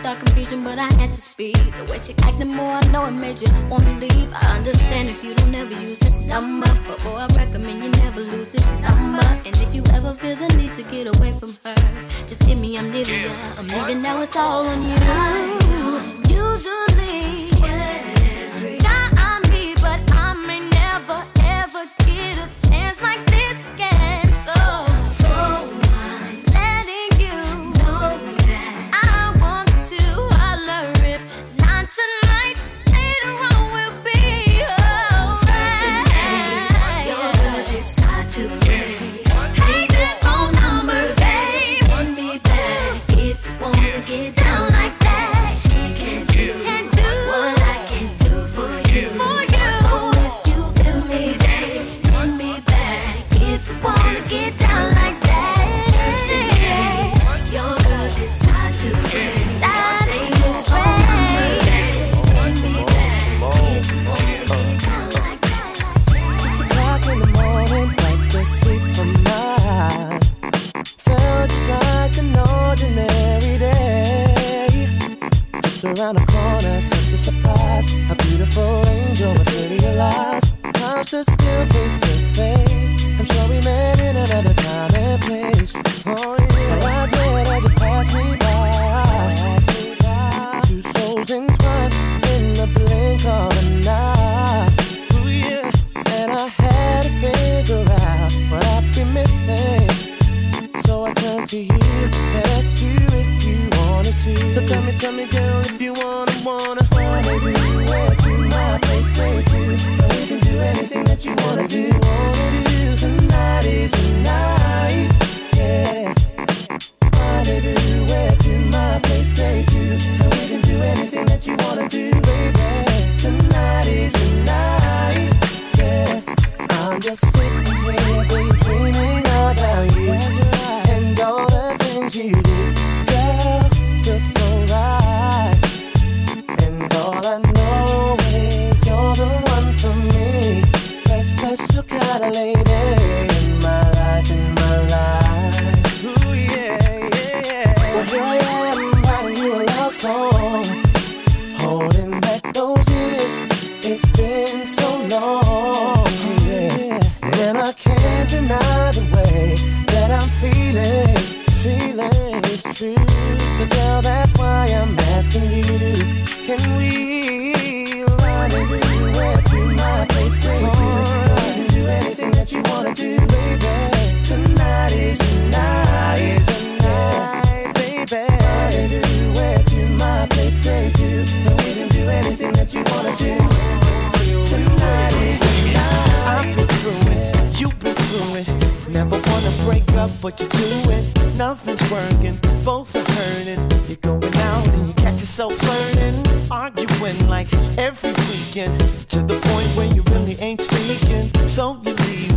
start confusion, but I had to speak. The way she acted more, I know it made you wanna leave. I understand if you don't ever use this number, but boy, I recommend you never lose this number. And if you ever feel the need to get away from her, just give me Olivia. I'm leaving now, it's all on you. Usually. And such a still face.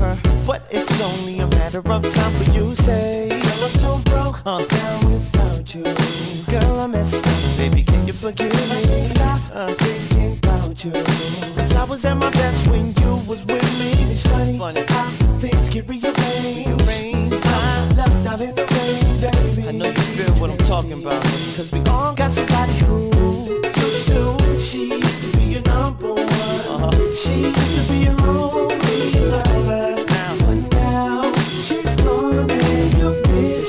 her, but it's only a matter of time for you say, Girl, I'm so broke, I'm down without you. Girl, I messed up, baby, can you forgive me? Stop uh, thinking about you. Cause I was at my best when you was with me. It's funny, funny. how things get rearranged. I left out in the rain, baby. I know you feel what I'm talking about, cause we all got somebody who used to. She used to be a number one. Uh-huh. She used to be a rule.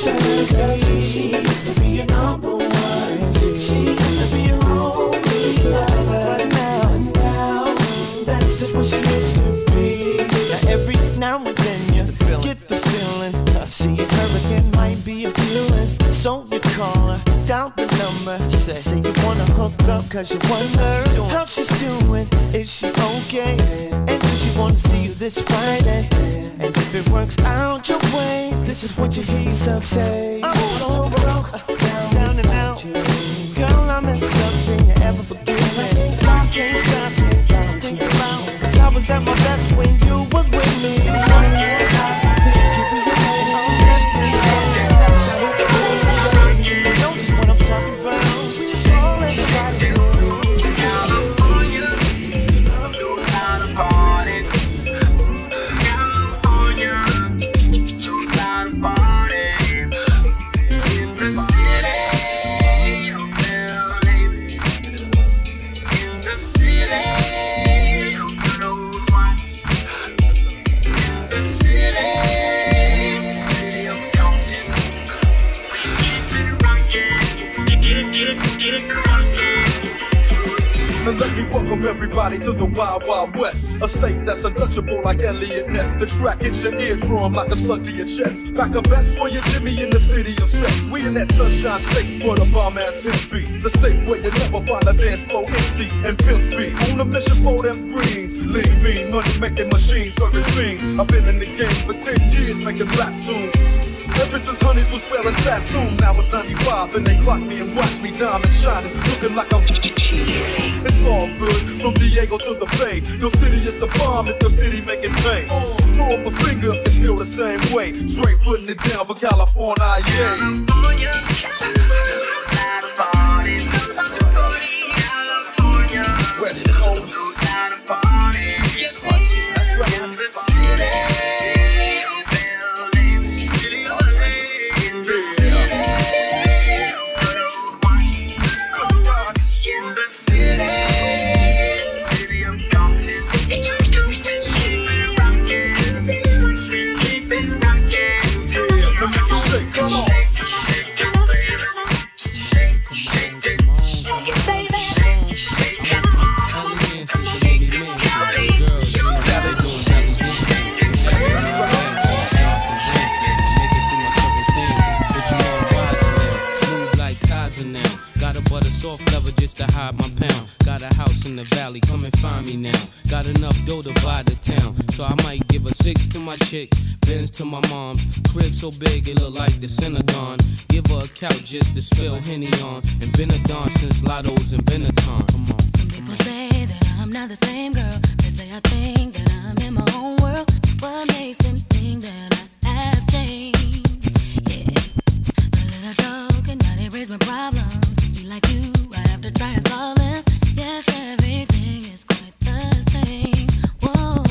She's she used to be number one. She used to be. But now, now, that's just what she used to be. Now every now and then you the get the feeling. See a hurricane might be appealing. So you call her, down the number. Say, say you wanna hook up cause you wonder she how she's doing. Is she okay? And did she wanna see you this Friday? And if it works out your way, this is what you hear some say. I'm so broke, down, down and out. Girl, I'm in something you ever forgive me. I can't stop, can't stop. Cause I was at my best when you was with me. To the Wild Wild West. A state that's untouchable like Eliot Ness. The track hits your eardrum like a slug to your chest. Back a vest for your Jimmy in the city of sex. We in that sunshine state where the bomb ass hits be. The state where you never find a dance floor empty and pimp speed. On a mission for them greens. Lean, mean, money making machines, serving things. I've been in the game for 10 years making rap tunes. Ever since Honeys was wearing Sassoon, now it's 95 and they clock me and watch me diamond shining, looking like I'm It's all good, from Diego to the Bay. Your city is the bomb if your city making pain. Throw up a finger if you feel the same way. Straight putting it down for California, yeah. California. California. West Coast. To my mom's crib so big it look like the Synagogue. Give her a couch just to spill Henny on. And been a don since Lotto's and Benetton. Come on. Some people say that I'm not the same girl. They say I think that I'm in my own world. What makes them think that I have changed? Yeah. A little joke and now they raise my problems. Be like you, I have to try and solve them. Yes, everything is quite the same. so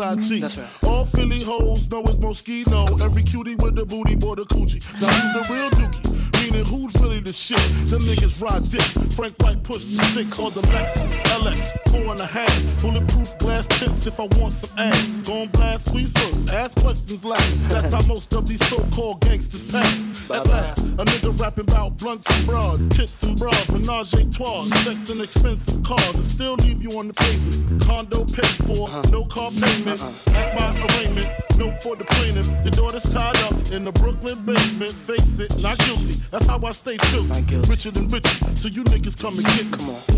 Versace. Mm-hmm. That's right. All Philly hoes know it's Moschino. Every cutie with the booty, boy, the coochie. Now who's the real dookie? Meaning who's really the shit? Them niggas ride dicks. Frank White push the six on the Lexus LX, four and a half. Bulletproof glass tips if I want some ass. So you niggas come and get me. Come on.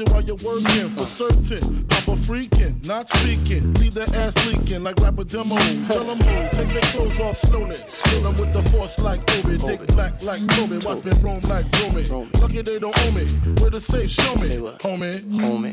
While you're working. For certain, I'm a freaking, not speaking. Leave their ass leaking like rapper demo. Tell them who, take their clothes off slowly. Kill them with the force like Obi. Dick black like Kobe. Watch me roam like Romy. Lucky they don't owe me. Where to say, show me, homie. Homie.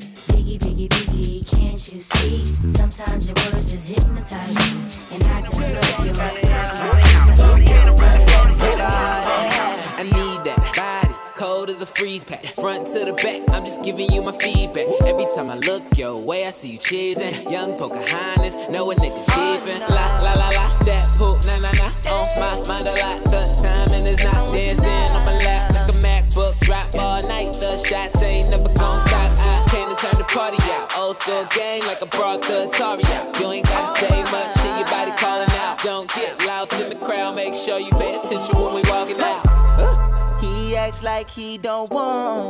Pocahontas, know a nigga's beefing. La la la la, that poop, na na na. On my mind a lot, the timing is not dancing on my lap like a MacBook. Drop all night, the shots ain't never gon' stop. I came to turn the party out. Old school gang like I brought the Atari out. You ain't gotta say much, shit, your body calling out. Don't get lost in the crowd, make sure you pay attention when we walking out. He acts like he don't want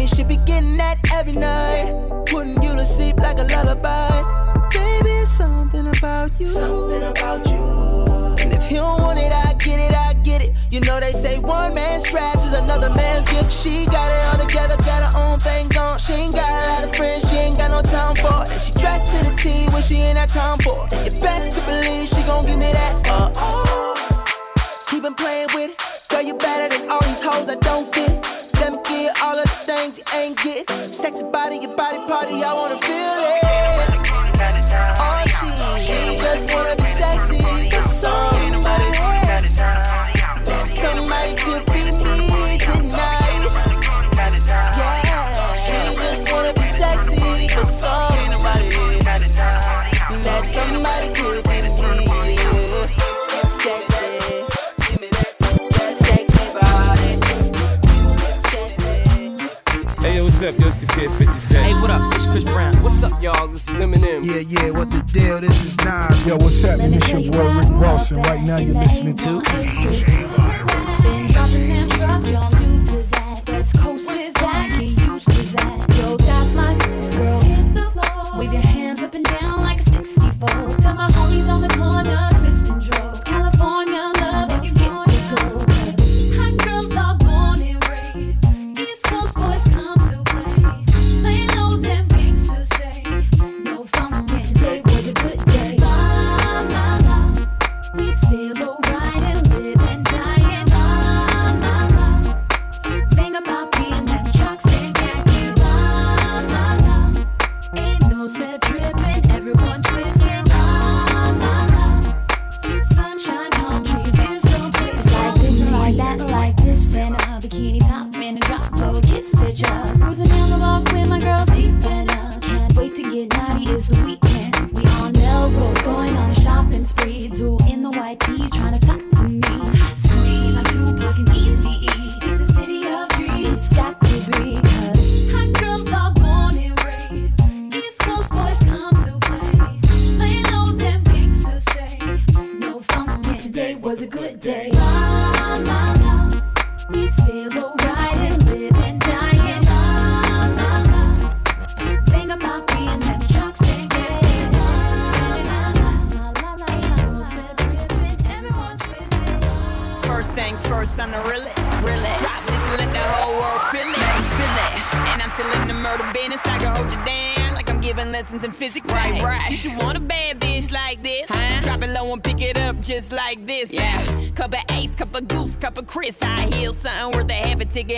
he should be getting that every night, putting you to sleep like a lullaby. Baby, something about you. Something about you. And if he don't want it, I get it, I get it. You know they say one man's trash is another man's gift. She got it all together, got her own thing going. She ain't got a lot of friends, she ain't got no time for it. And she dressed to the T when she ain't that time for it. And you best to believe she gon' give me that. Uh oh. He been playing with it. Girl, you better than all these hoes, I don't get it. Let me get all of the things you ain't get. Sexy body, your body party, I wanna feel it. Oh, she, she just wanna be sexy for somebody. What's up, yo? It's the Kid 50 Cent. Hey, what up? It's Chris Brown. What's up, y'all? This is Eminem. Yeah, yeah, what the deal? This is Nas. Yo, what's happening? It's your boy Rick Ross, and right now you're listening to.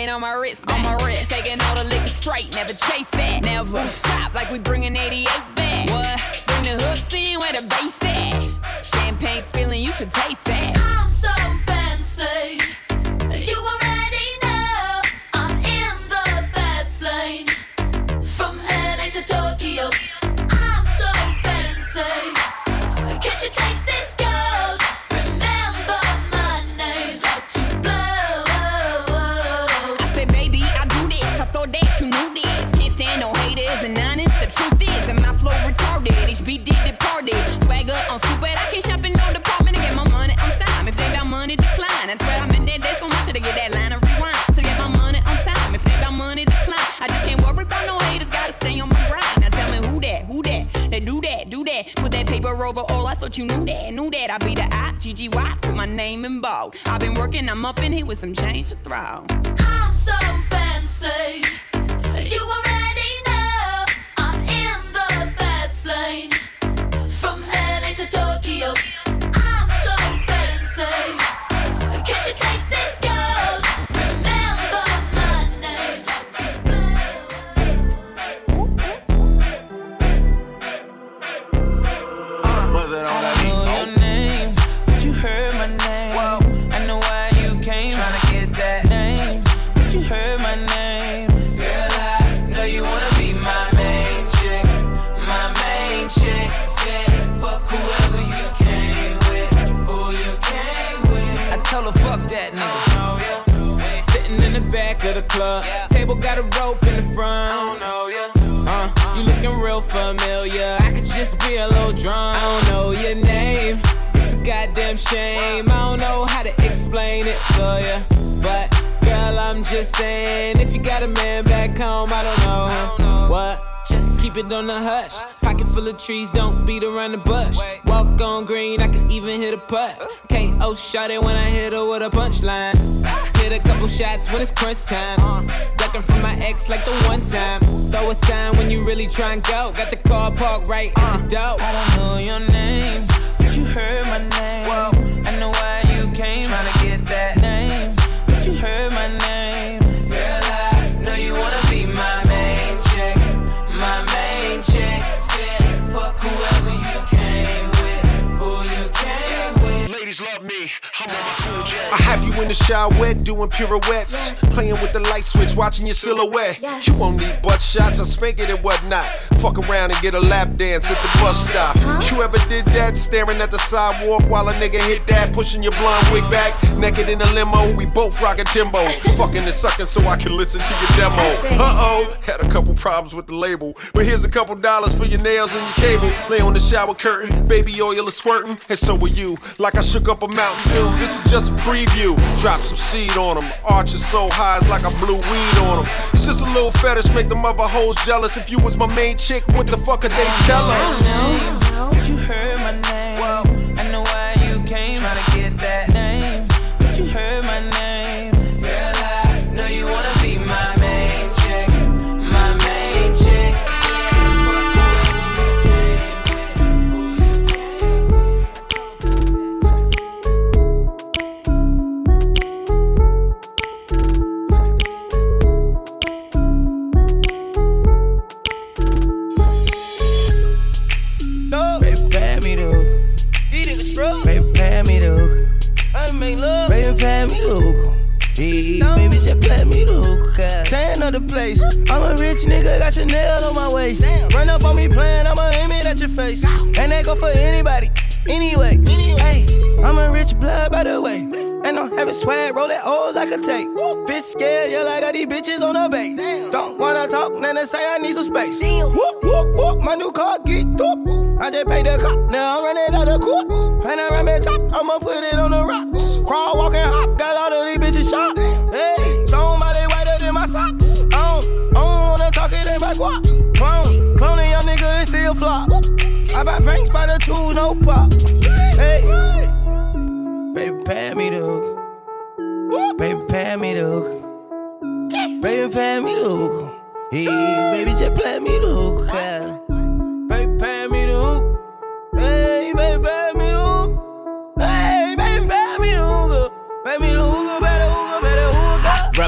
Ticket on my wrist. On my wrist. Taking all the liquor straight, never chase that. Never. Top like we bringing 88 Swagger on stupid, I can't shop in no department to get my money on time. If they about money, decline. I swear I'm in there, there's so much to get that line of rewind. To get my money on time. If they about money, decline. I just can't worry about no haters, gotta stay on my grind. Now tell me who that, who that, they do that, do that. Put that paper over all, I thought you knew that, knew that. I be the I, GGY, put my name in bold. I've been working, I'm up in here with some change to throw. I'm so fancy. You already got a rope in the front. I don't know ya. Uh, you looking real familiar. I could just be a little drunk. I don't know your name. It's a goddamn shame. I don't know how to explain it to ya. But girl, I'm just saying, if you got a man back home, I don't know him. What? Just keep it on the hush. Pocket full of trees, don't beat around the bush. Walk on green, I can even hit a putt. KO shot it when I hit her with a punchline. Hit a couple shots when it's crunch time. Ducking from my ex like the one time. Throw a sign when you really try and go. Got the car parked right at the door. I don't know your name, but you heard my name. I know why you came. Tryna get that name, heard my name. Girl, I know you wanna be my main chick, my main chick. Said fuck whoever you came with, who you came with. Ladies love me. I'm on my. I have you in the shower wet, doing pirouettes. Playing with the light switch, watching your silhouette. You won't need butt shots, I spank it and whatnot. Fuck around and get a lap dance at the bus stop. You ever did that? Staring at the sidewalk while a nigga hit that, pushing your blonde wig back. Naked in a limo, we both rocking Timbos. Fucking and sucking so I can listen to your demo. Uh oh, had a couple problems with the label. But here's a couple dollars for your nails and your cable. Lay on the shower curtain, baby oil is squirting, and so are you. Like I shook up a Mountain Dew. This is just a preview. Drop some seed on them. Arches so high, it's like I blew weed on them. It's just a little fetish, make them other hoes jealous. If you was my main chick, what the fuck could they tell us? But you heard my name. I know why you came. Tryna get that name. But you heard my name. Pay me the hook. Hey, baby, just play me the hook. Tan of the place. I'm a rich nigga, got Chanel on my waist. Run up on me playing, I'ma aim it at your face. And that go for anybody. Anyway, hey, I'm a rich blood by the way. And I'm having swag, roll that old like a tape. Bitch scared, yeah, like I got these bitches on the base. Don't wanna talk, then they say I need some space. Whoop, whoop, whoop, my new car geeked up. I just paid the cop, now I'm running out of court. Panoramic top, I'ma put it on the rocks. I buy banks by the two, no pop. Hey, baby, pay me the hook. Baby, pay me the hook. Baby, pay me the hook. Hey, baby, just play me the hook. yeah.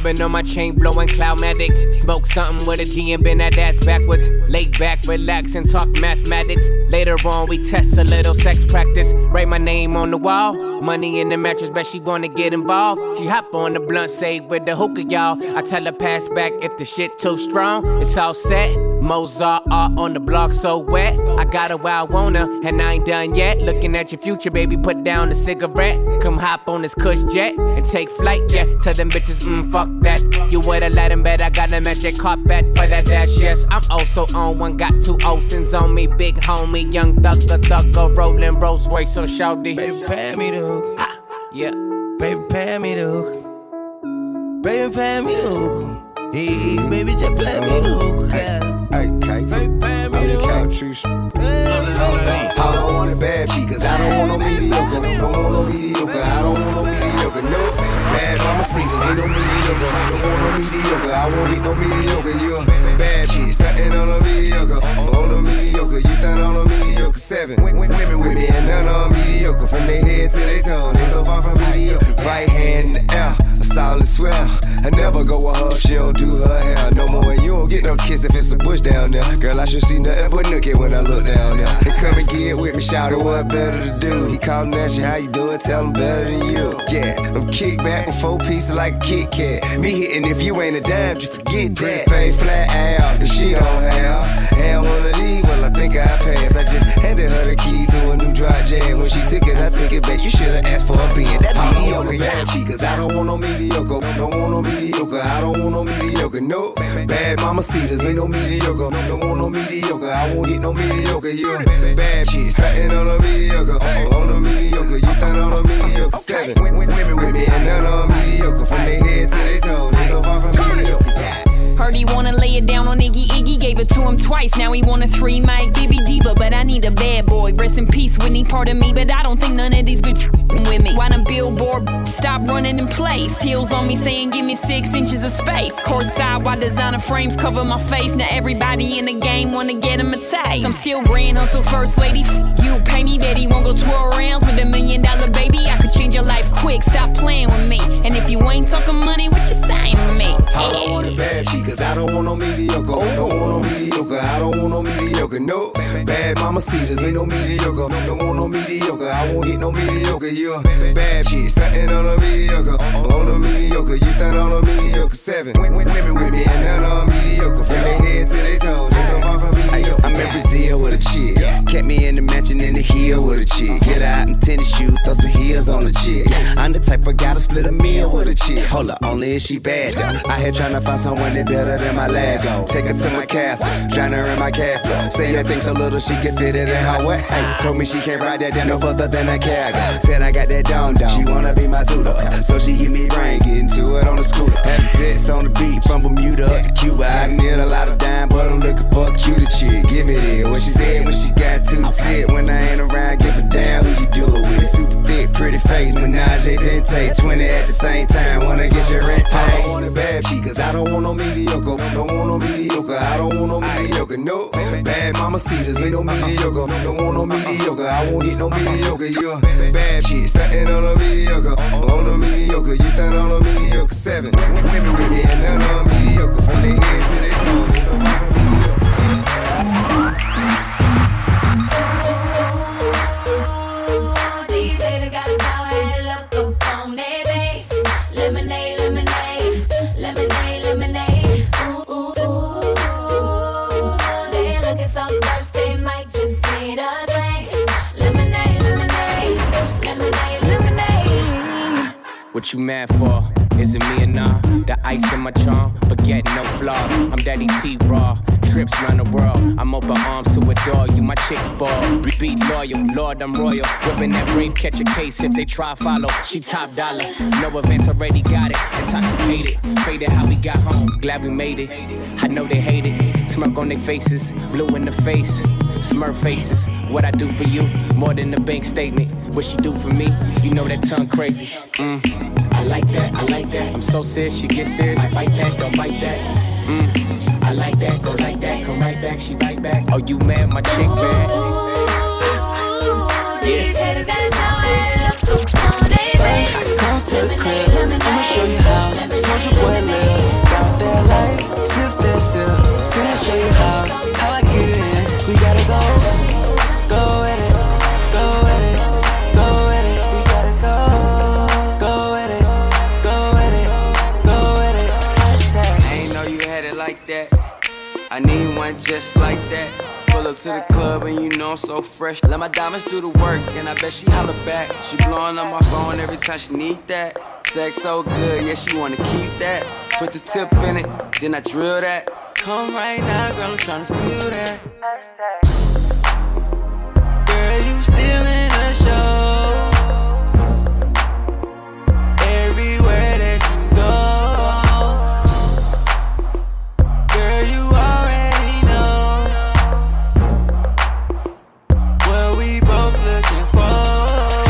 Rubbing on my chain, blowing Cloudmatic. Smoke something with a G and bend that ass backwards. Lay back, relax, and talk mathematics. Later on, we test a little sex practice. Write my name on the wall. Money in the mattress, bet she wanna get involved. She hop on the blunt, say with the hookah, y'all. I tell her pass back if the shit too strong. It's all set. Mozart art on the block so wet. I got where I wanna, and I ain't done yet. Looking at your future, baby, put down the cigarette. Come hop on this cush jet and take flight, yeah. Tell them bitches, mm, fuck that. You would've let him bet I got a magic carpet for that dash, yes. I'm also on one, got two Olsen's on me, big homie, young thugger, thugger, rolling Rolls Royce so shouty. Baby, pay me the hook. Yeah. Baby, pay me the hook. Baby, pay me the hook. Hey, baby, just play me the hook. Yeah. Hey, K. Baby, pay me the hook. I don't want a bad chick, cause I don't want no mediocre. Don't want no mediocre. I don't want no mediocre. No bad mama singles, ain't no mediocre. I don't want no mediocre. I won't get no mediocre. You a bad chick, stuntin' on a mediocre. On a mediocre, you stand on a mediocre. Seven women with me and none on mediocre. From their head to their toe, they so far from mediocre. Right hand in the air, a solid swell. I never go with her, she don't do her hair no more. And you don't get no kiss if it's a bush down there. Girl, I should see nothing but nookie when I look down there. And come and get with me, shout out what better to do. He callin' at how you doing? Tell him better than you. Yeah, I'm kick back with four pieces like a Kit Kat. Me hitting if you ain't a dime, just forget that. Face flat out, the she don't have. And one of these, well, I think I passed. I just handed her the key to a new dry jam. When she took it, I took it back. You should've asked for a being that mediocre. Bad chick, cause I don't want no mediocre. Don't want no mediocre. I don't want no mediocre. No bad mama cedars ain't no mediocre. Don't want no mediocre. I won't get no mediocre. You bad chick, stuntin' on a mediocre. On a mediocre, you stand on a mediocre. Seven women with me and none on mediocre. From their head to their toe, they so far from mediocre. Heard he wanna lay it down on Iggy Iggy, gave it to him twice. Now he want a three Gibby Diva, but I need a bad boy. Rest in peace, Whitney, part of me, but I don't think none of these bitches with me. Why the billboard stop running in place? Heels on me saying give me six inches of space. Course side, why designer frames cover my face? Now everybody in the game wanna get him a taste. I'm still grand hustle first lady. You pay me, Betty won't go twirl rounds with a million dollar baby. I could change your life quick, stop playing with me. And if you ain't talking money, what you saying to me? I don't want a bad chick, cause I don't want no mediocre. Don't want no mediocre. I don't want no mediocre. No bad mama cedars ain't no mediocre. Don't want no mediocre. I won't get no mediocre. You a bad chick, stuntin' on a mediocre. On a mediocre, you stand on a mediocre. Seven women with me and none on mediocre. From their head to their toe, mediocre. I'm in Brazil with a chick. Kept me in the mansion in the hill with a chick. Get out in tennis shoes, throw some heels on a chick. I'm the type of guy to split a meal with a chick. Hold up, only if she bad though. I here trying to find someone that better than my Lego. Take her to my castle, drown her in my cat. Say her thing so little she can fit it in her way. Hey, told me she can't ride that down no further than a cargo. Said I got that down down. She wanna be my tutor, so she give me brain, getting to it on the scooter. That's it, on the beat from Bermuda up to Cuba. I get a lot of dime, but I'm looking for a cuter chick. Give me this. What she said when she got to sit. When I ain't around, give a damn who you do it with. Super thick, pretty face, Menage a take 20 at the same time, wanna get your rent I paid. don't want a bad chick, cause I don't want no mediocre. Don't want no mediocre. I don't want no mediocre. No bad mama cedars ain't no mediocre. Don't want no mediocre. I won't get no mediocre. You a bad chick, stuntin' on a mediocre. On a mediocre, you stand on a mediocre. Seven women with me and none on mediocre. From their head to their toe, What you mad for? Is it me or nah? The ice in my charm, but get no flaws. I'm Daddy T Raw. Trips around the world. I'm open arms to adore you. My chicks ball. Be loyal. Lord, I'm royal. Whipping that brave, catch a case if they try follow. She top dollar. No events already got it. Intoxicated. Faded how we got home. Glad we made it. I know they hate it. Smirk on their faces. Blue in the face. Smurf faces. What I do for you. More than a bank statement. What she do for me. You know that tongue crazy. Mm. I like that, I like that. I'm so serious, she get serious. I bite that, don't bite that. Mm. I like that, go like that, come right back, she right back. Oh, you mad, my chick bad. These haters got sour look upon their face. Come to the crib, I'ma show you how. Soulja Boy live, got that light, sip that sip. We gotta go, go with it, go with it, go with it. We gotta go, go with it, go with it, go with it. Hashtag. I ain't know you had it like that. I need one just like that. Pull up to the club and you know I'm so fresh. Let my diamonds do the work and I bet she holler back. She blowing up my phone every time she need that. Sex so good, yeah, she wanna keep that. Put the tip in it, then I drill that. Come right now, girl, I'm tryna feel that. Girl, you still in the show. Everywhere that you go. Girl, you already know what we both looking for.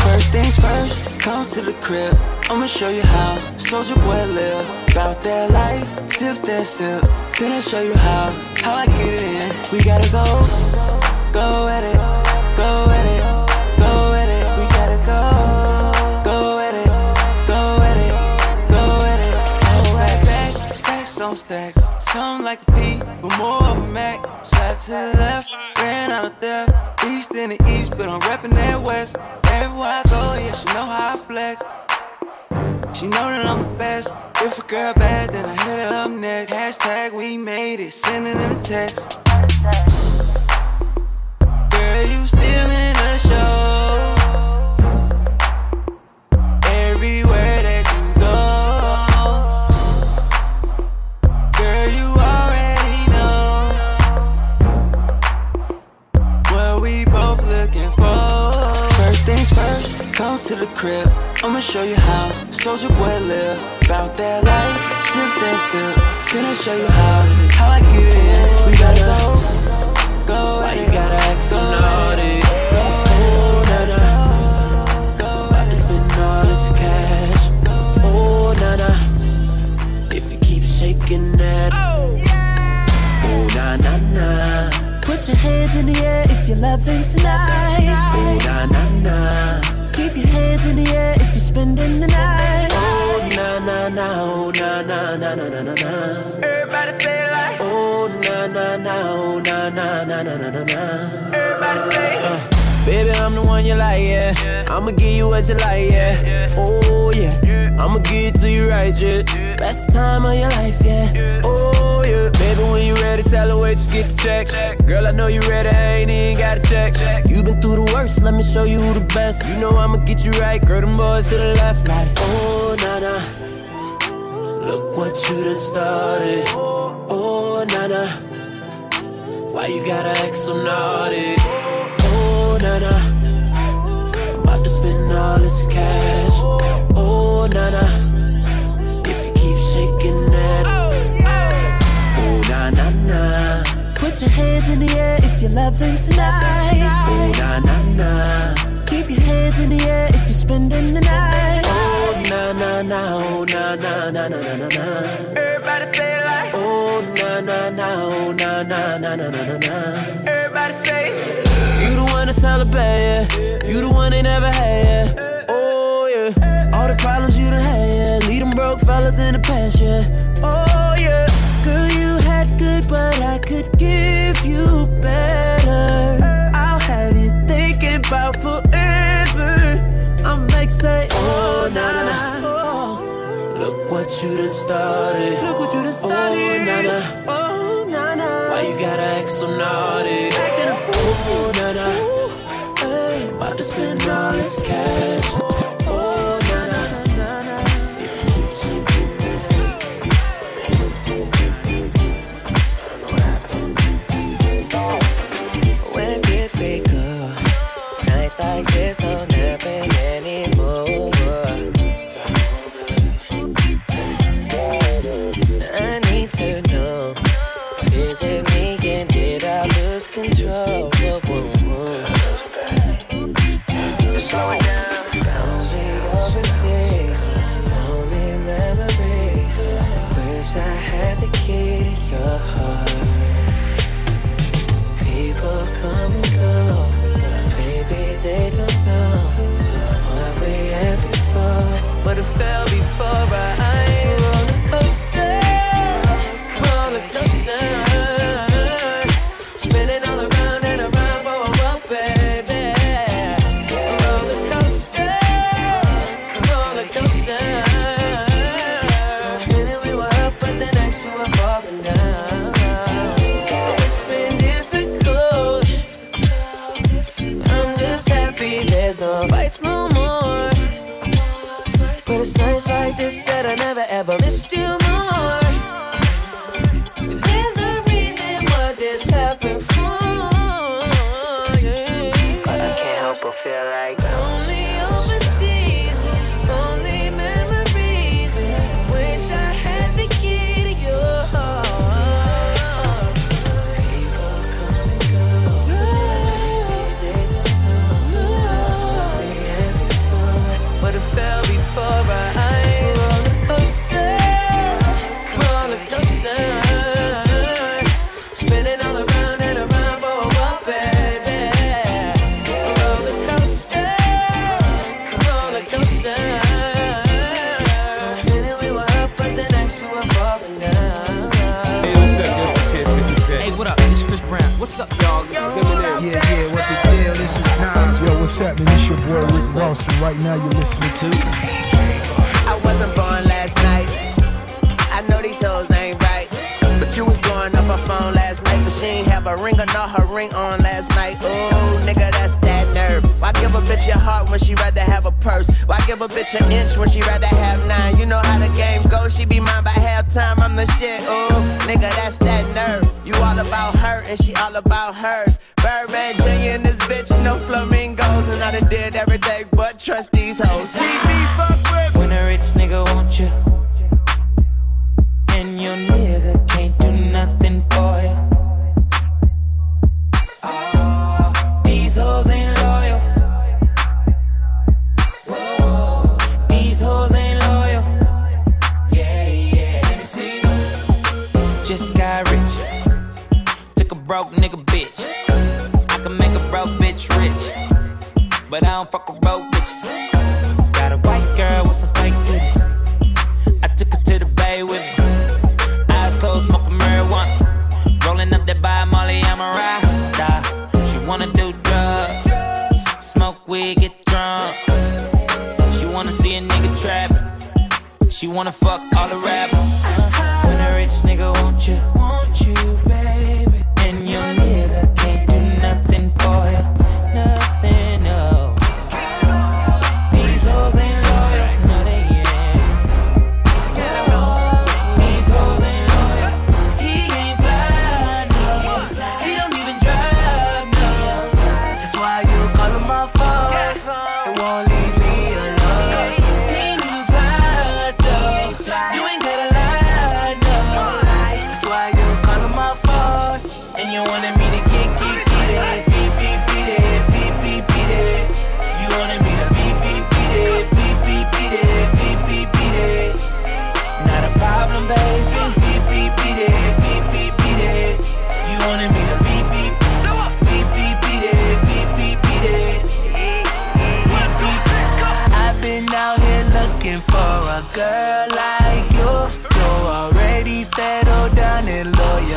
First things first, come to the crib. I'ma show you how Soulja Boy live. About that life, sip that sip. Then I'll show you how, how I get it in. We gotta go, go at it, go at it, go at it. We gotta go, go at it, go at it, go at it. Stack, stack, stacks on stacks. Some like a P, but more of a Mac. Shot to the left, ran out of theft. East in the east, but I'm reppin' that west. Everywhere I go, yeah, she know how I flex. She know that I'm the best. If a girl bad, then I hit her up next. Hashtag we made it, send it in a text. How Soulja Boy live. About that life, sip that sip. I'll show you how na na na na na na. Baby, I'm the one you like, yeah. I'ma give you what you like, yeah. Oh, yeah. I'ma give it to you right, yeah. Best time of your life, yeah. Oh, yeah. Baby, when you ready, tell her wait, just get the check. Girl, I know you ready, I ain't even gotta check. you been through the worst, let me show you the best. You know I'ma get you right, girl, them boys to the left, like, oh, nah, nah. Look what you done started. Why you gotta act so naughty? Oh, na na. I'm about to spend all this cash. Oh, na na. If you keep shaking that. Oh, na na na. Put your hands in the air if you're loving tonight. Oh, na na na. Keep your hands in the air if you're spending the night. Oh, na na na. Oh, na na na na na na na. Everybody say it like Oh, na na na. Oh, na na na na na na na. Everybody say You the one to celebrate, yeah. You the one they never had, yeah. Oh, yeah. All the problems you done had, yeah. Lead them broke fellas in the past, yeah. Oh, yeah. Girl, you had good, but I could give you better. I'll have you thinking about forever. Like, say, oh, oh, na na na. Oh, look what you done started. Look what you done started. Oh, na na. Oh, na na. Why you gotta act so naughty? Acting a fool. Oh, na na. Hey, about to spend all this cash. Oh, na na.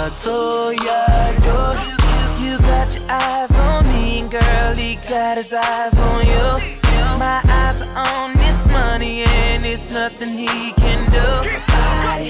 to your door. You got your eyes on me, and girl, he got his eyes on you. My eyes are on this money, and it's nothing he can do. I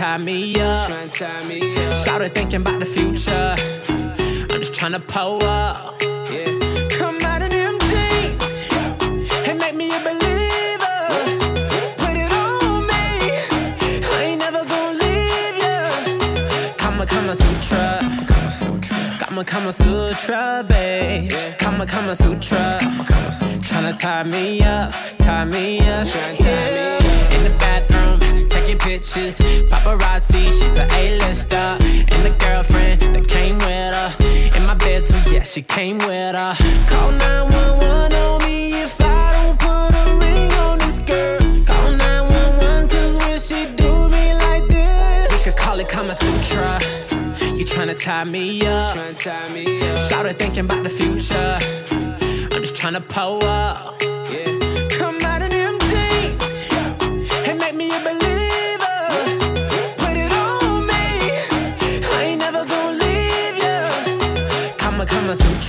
tie me up. Started thinking about the future. I'm just trying to pull up. Come out of them jeans and make me a believer. Put it on me. I ain't never gonna leave ya. Kama Kama Sutra. Kama Sutra. Kama Kama Sutra, babe. Kama Kama Sutra. Kama Kama Sutra. Tryna tie me up, tie me up. Yeah. In the bathroom pictures. Paparazzi, she's an A-lister. And the girlfriend that came with her. In my bed, so yeah, she came with her. Call 911 on me if I don't put a ring on this girl. Call 911, cause when she do me like this, we could call it Kama Sutra. You tryna tie me up. Shout out thinking about the future. I'm just tryna pull up.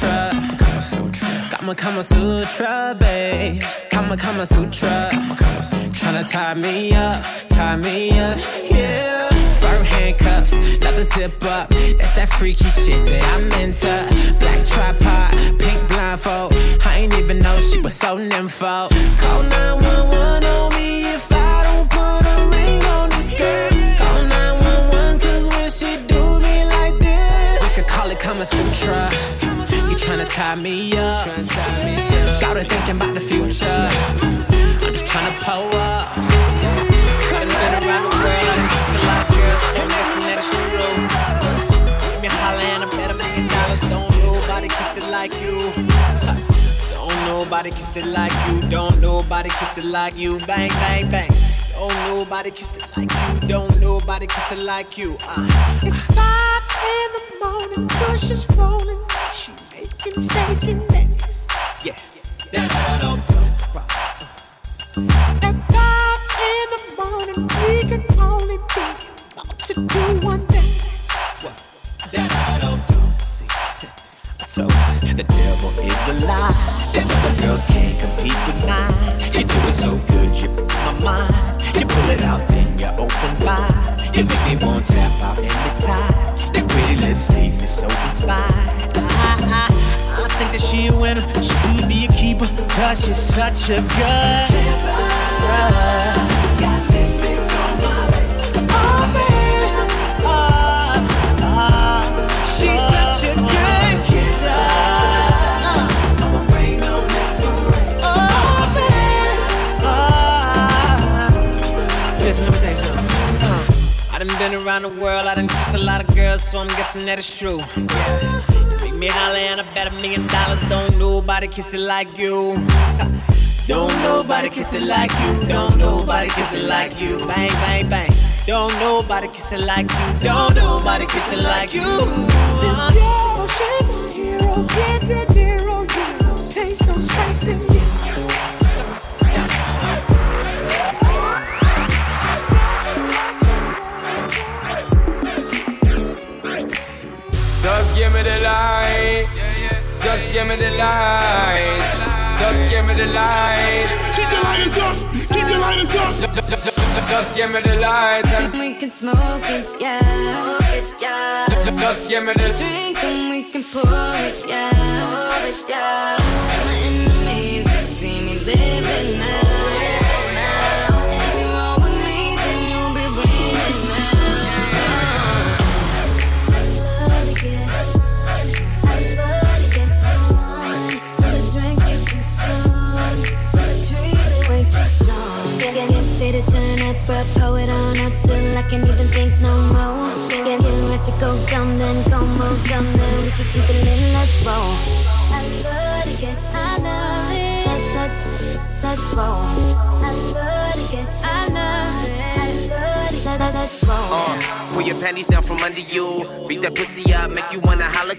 Sutra. Kama Sutra. Kama Kama Sutra, babe. Kama Kama Sutra. Kama Kama Sutra. Tryna tie me up, tie me up, yeah. Fur handcuffs, love the zip up. That's that freaky shit that I'm into. Black tripod, pink blindfold. I ain't even know she was so nympho. Call 911 on me if I don't put a ring on this girl. Call 911 cause when she do me like this, we could call it Kama Sutra. You tryna tie me up. Shout it thinking about the future. I'm just tryna pull up. Been around the world, a lot of girls. Give me a and million dollars. Don't nobody kiss it like you. Don't nobody kiss it like you. Don't nobody kiss it like you. Bang, bang, bang. Don't nobody kiss it like you. Don't nobody kiss it like you. Uh. It's five in the morning, bushes rolling. She making shaking necks. Yeah. At five in the morning, we could only be about to do one thing. I told you, the devil is a lie. Them other girls can't compete with mine. You do it so good, you my mind. You pull it out, then you open wide. You make me want to tap out in the tide. Your pretty lips leave me so inspired. Think that she a winner. She could be a keeper, cause she's such a good my Oh, baby. Oh, oh. She's such a good kisser. I'm. Oh, baby. Listen, let me you something. Uh, I done been around the world, I done kissed a lot of girls, so I'm guessing that it's true. Yeah. Me holler and I bet a million dollars. Don't nobody kiss it like you. Don't nobody kiss it like you. Don't nobody kiss it like you. Bang, bang, bang. Don't nobody kiss it like you. Don't nobody kiss it like you. This girl, she my hero. That zero, zeros. Pesos, pricing, Just give me the light. Just give me the light. Just give me the light. Keep the lighters up. Keep the lighters up. Just give me the light. and We can smoke it, yeah. Smoke it, yeah. Just give me the Drink and we can pour it, yeah. Pour it, yeah. My enemies, they see me living now. Can't even think no more. Get, get, get ready to go dumb, then go more dumb, then we can keep it lit. Let's roll. I love to get I love it. Let's let's let's roll. I love to get roll. Uh, pull your panties down from under you. Beat that pussy up, make you wanna holla.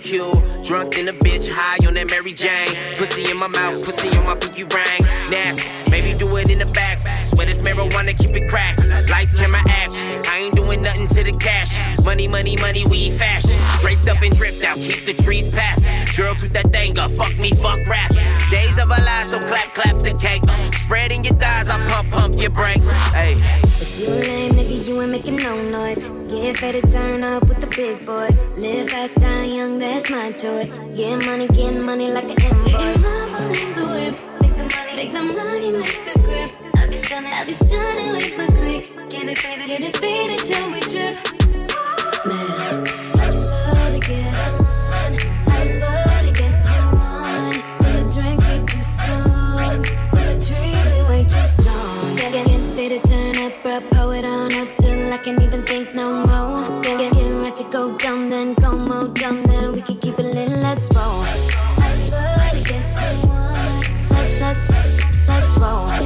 Drunk in a bitch, high on that Mary Jane. Pussy in my mouth, pussy on my pinky ring. Nasty, maybe do it in the back. Swear this marijuana, keep it crack. Lights, camera, action. I ain't doing nothing to the cash. Money, money, money, we fashion. Draped up and dripped out, keep the trees passing. Girl, toot that thing up, fuck me, fuck rap. Days of a lives, so clap, clap the cake. Spreading your thighs, I pump, pump your brakes. Hey. If you a lame nigga, you ain't making making no noise. Get ready to turn up with the big boys. Live fast, die young, that's my choice. Get money, get money like an invoice. We can the. Make the money, make the grip. I be stunning, I be stunning with my click. Get it faded, get it faded till we trip. Man, I love to get on. I love to get to one. When the drink get too strong, when the too strong. Get, faded, turn up, on up. I can't even think no more. Get, get ready to go dumb, then go more dumb, then we can keep it lit. Let's roll. Let's get to one. Let's, let's, let's roll.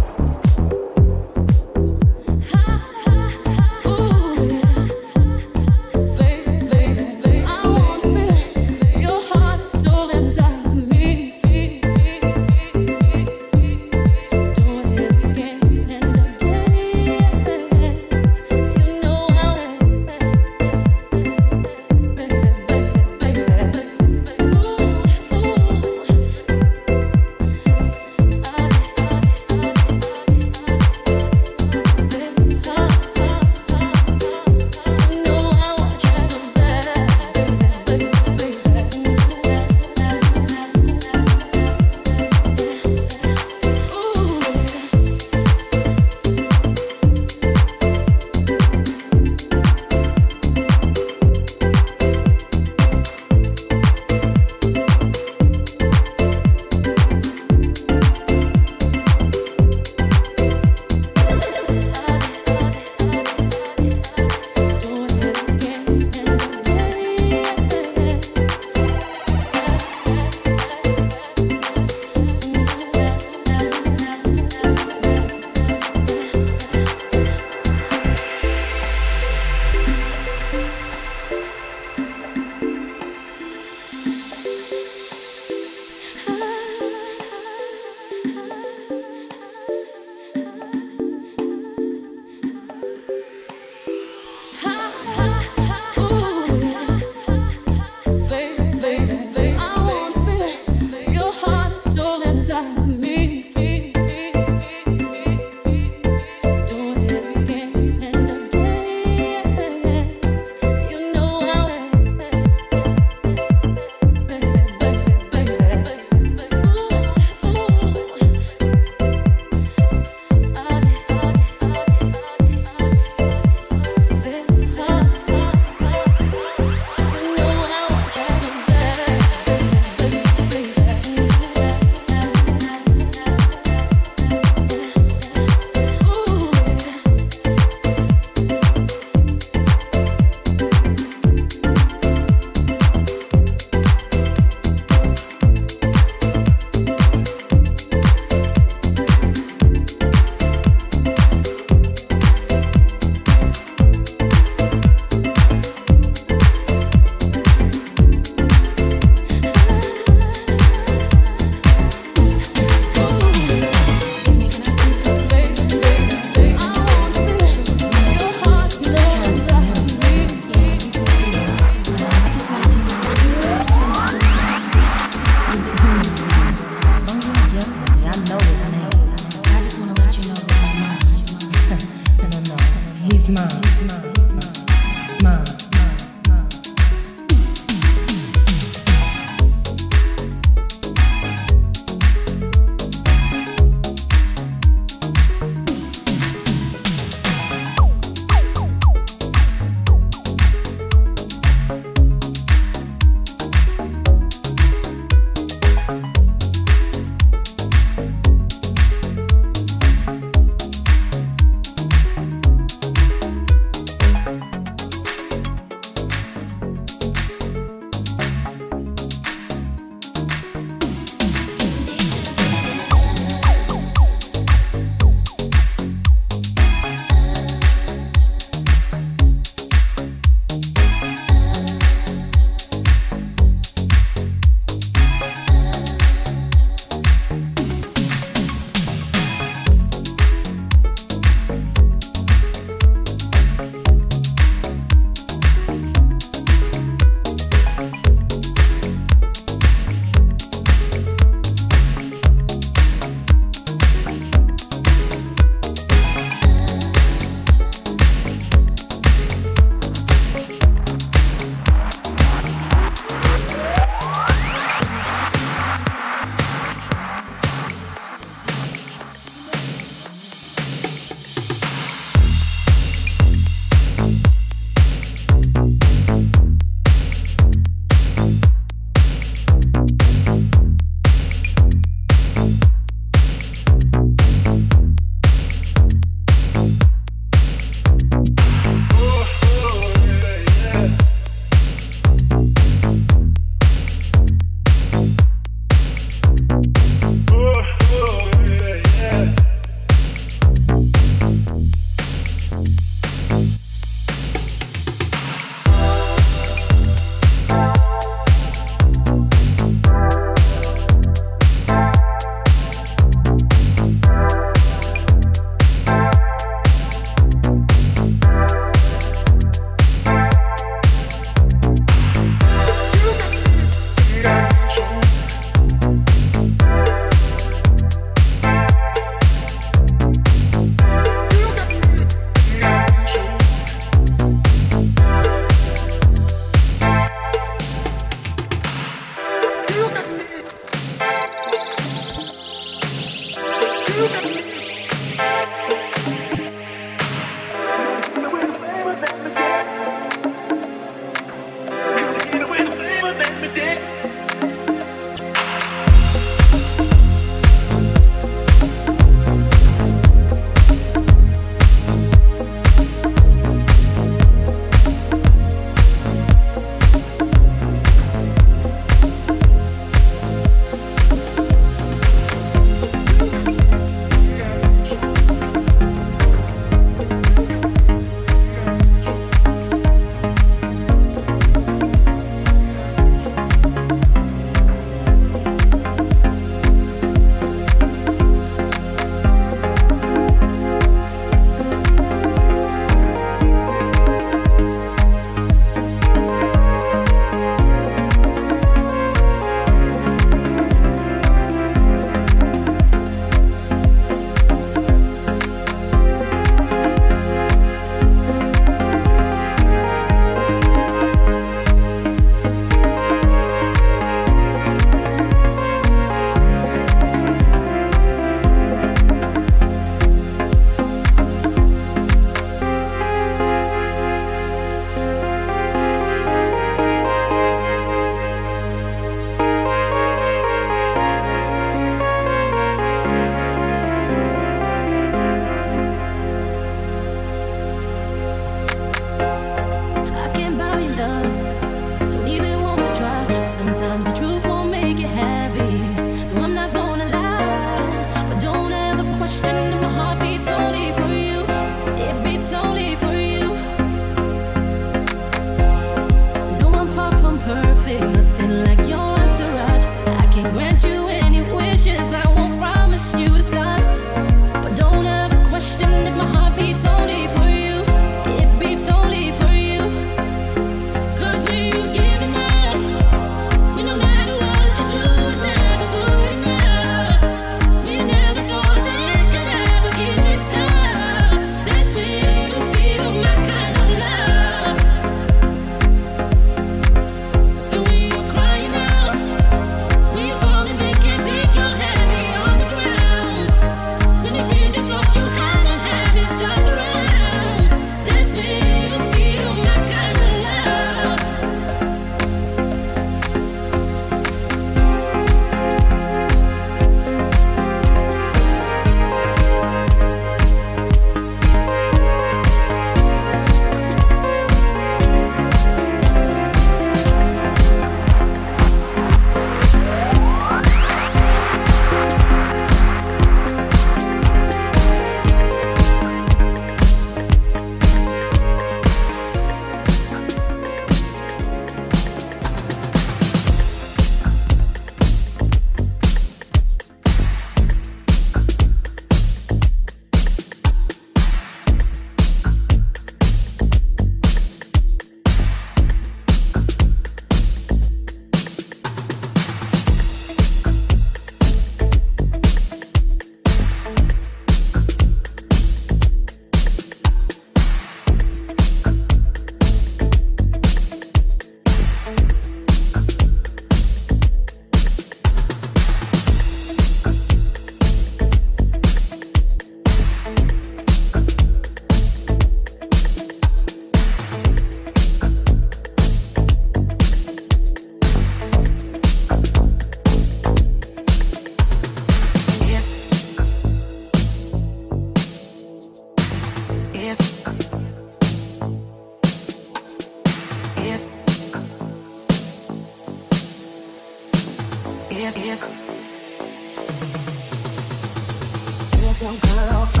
Your girl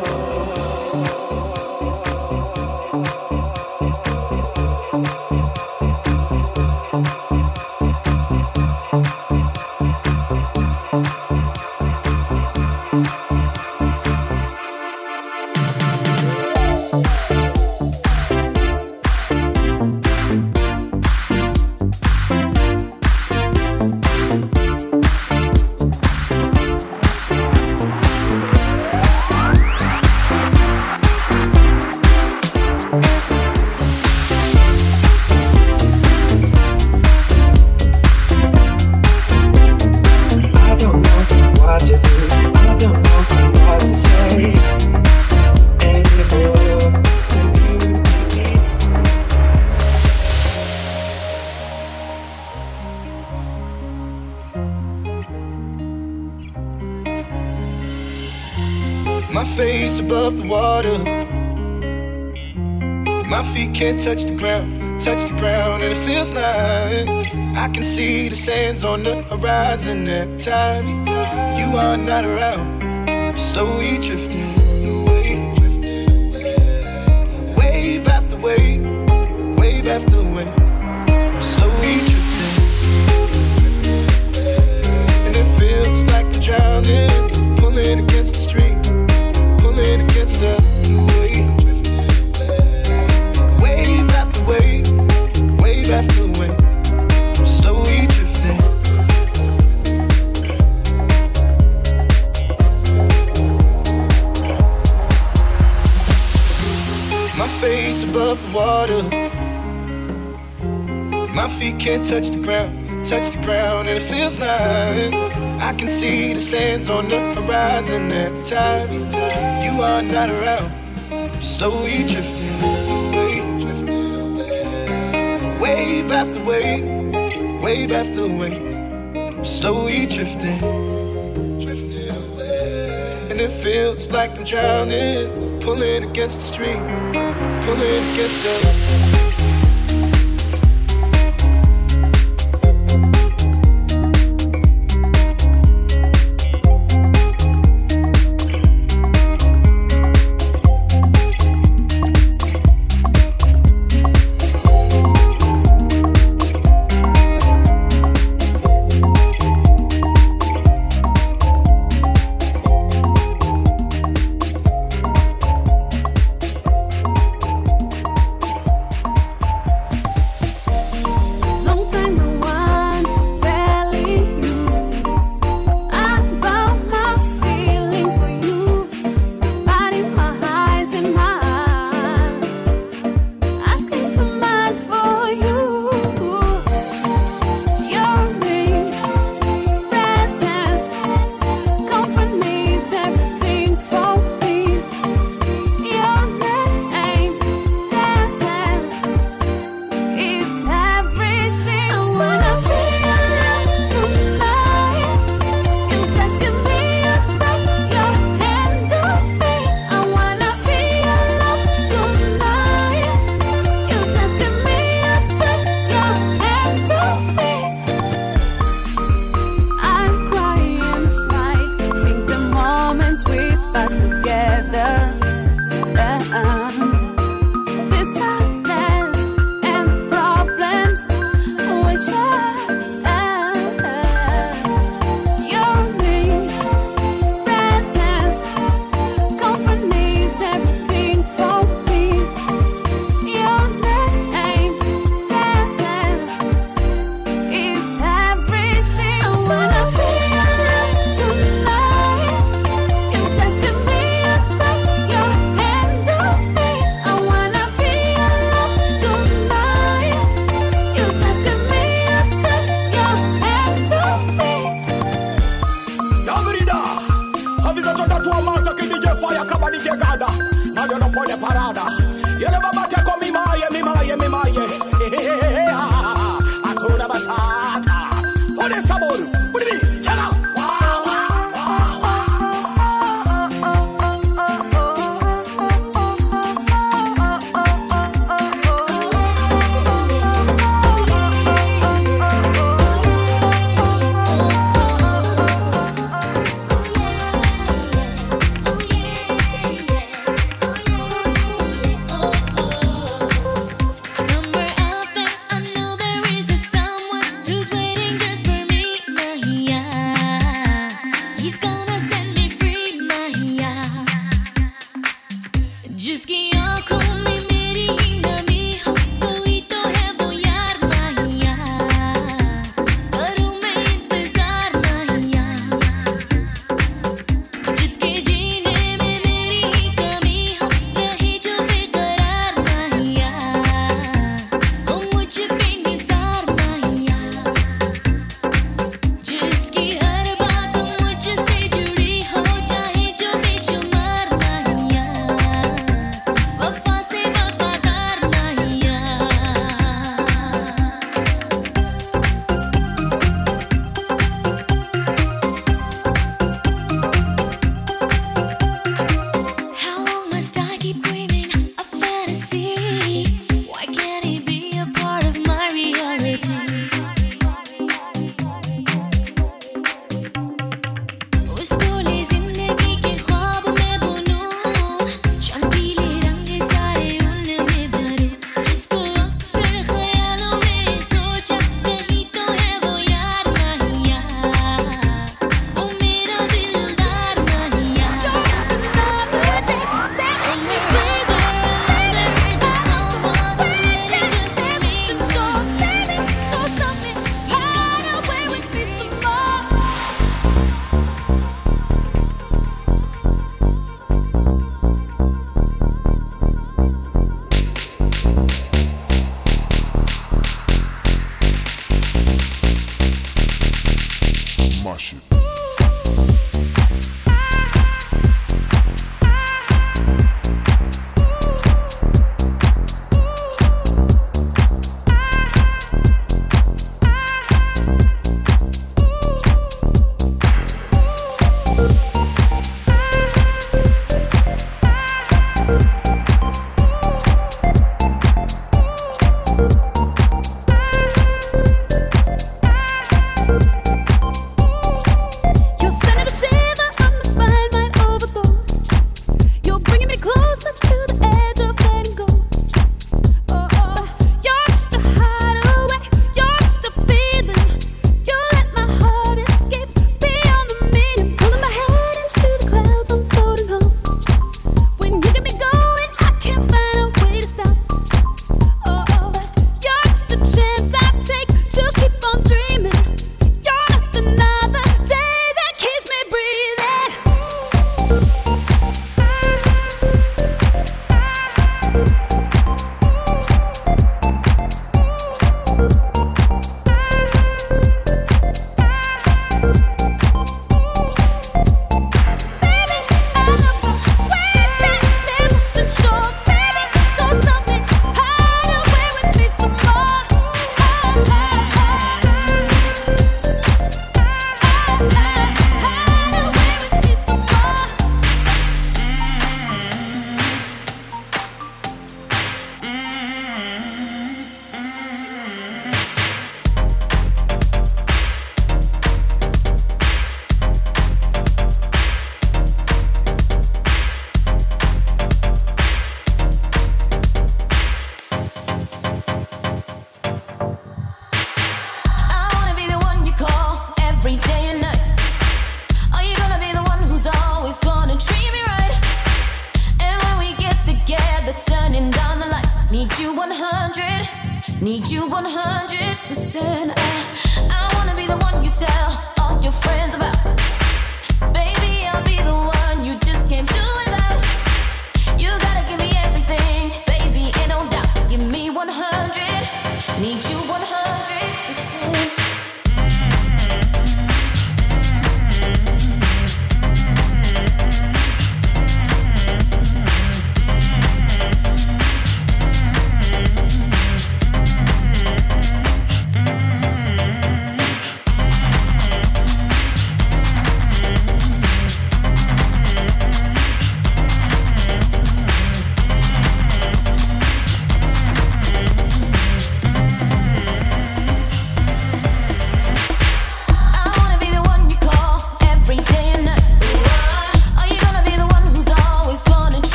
rising every time you are not around. On the horizon every time you are not around. I'm slowly drifting away, wave after wave, wave after wave. I'm slowly drifting, and it feels like I'm drowning, pulling against the stream, pulling against the.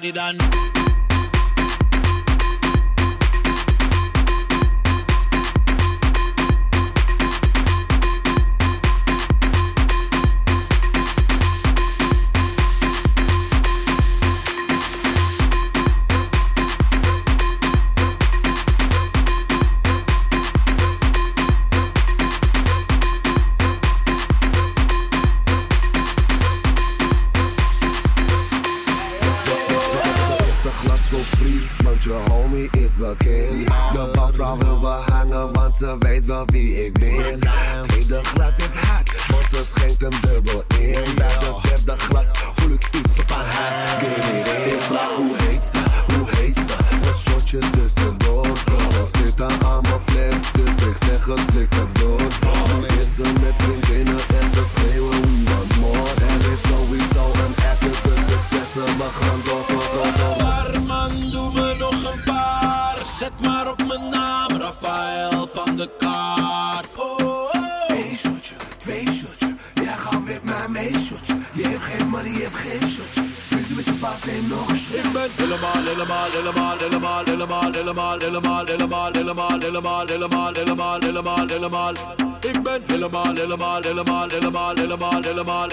It done.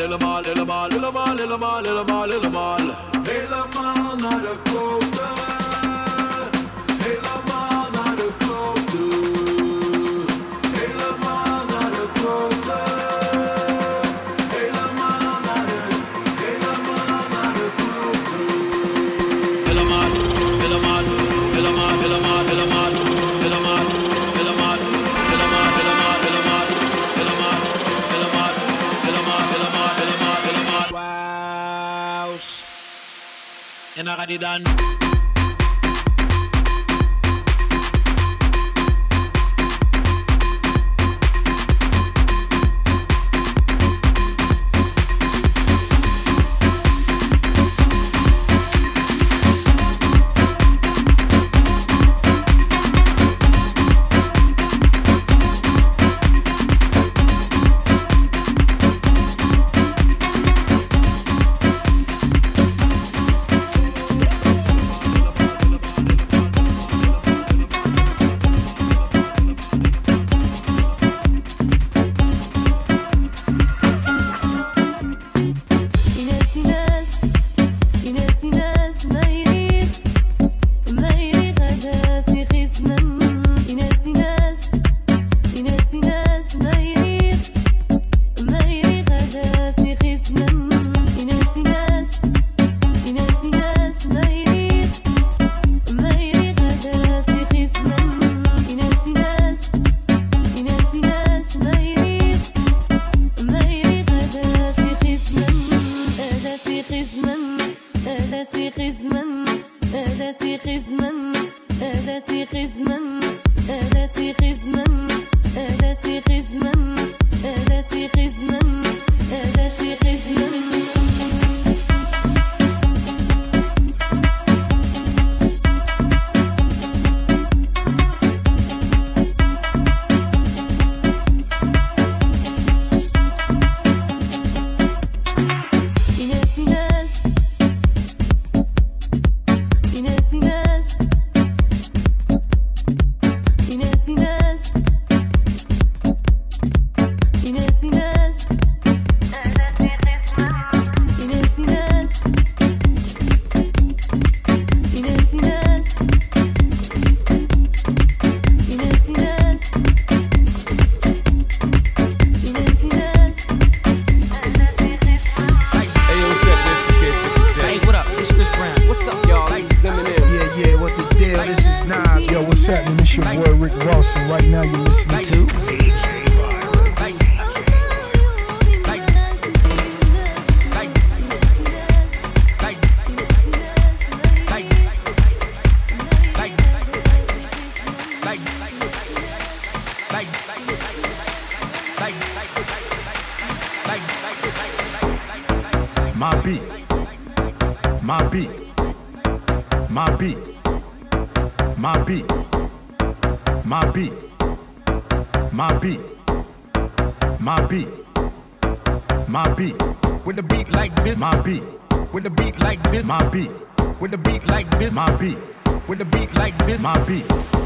helemaal, helemaal, helemaal, helemaal, helemaal, helemaal. Helemaal naar de koop. body done.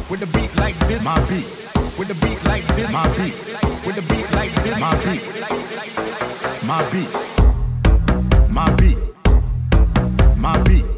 With the beat like this, my beat. With the beat like this, my beat. With the beat like this. My beat. My beat. My beat. My beat.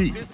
Beat,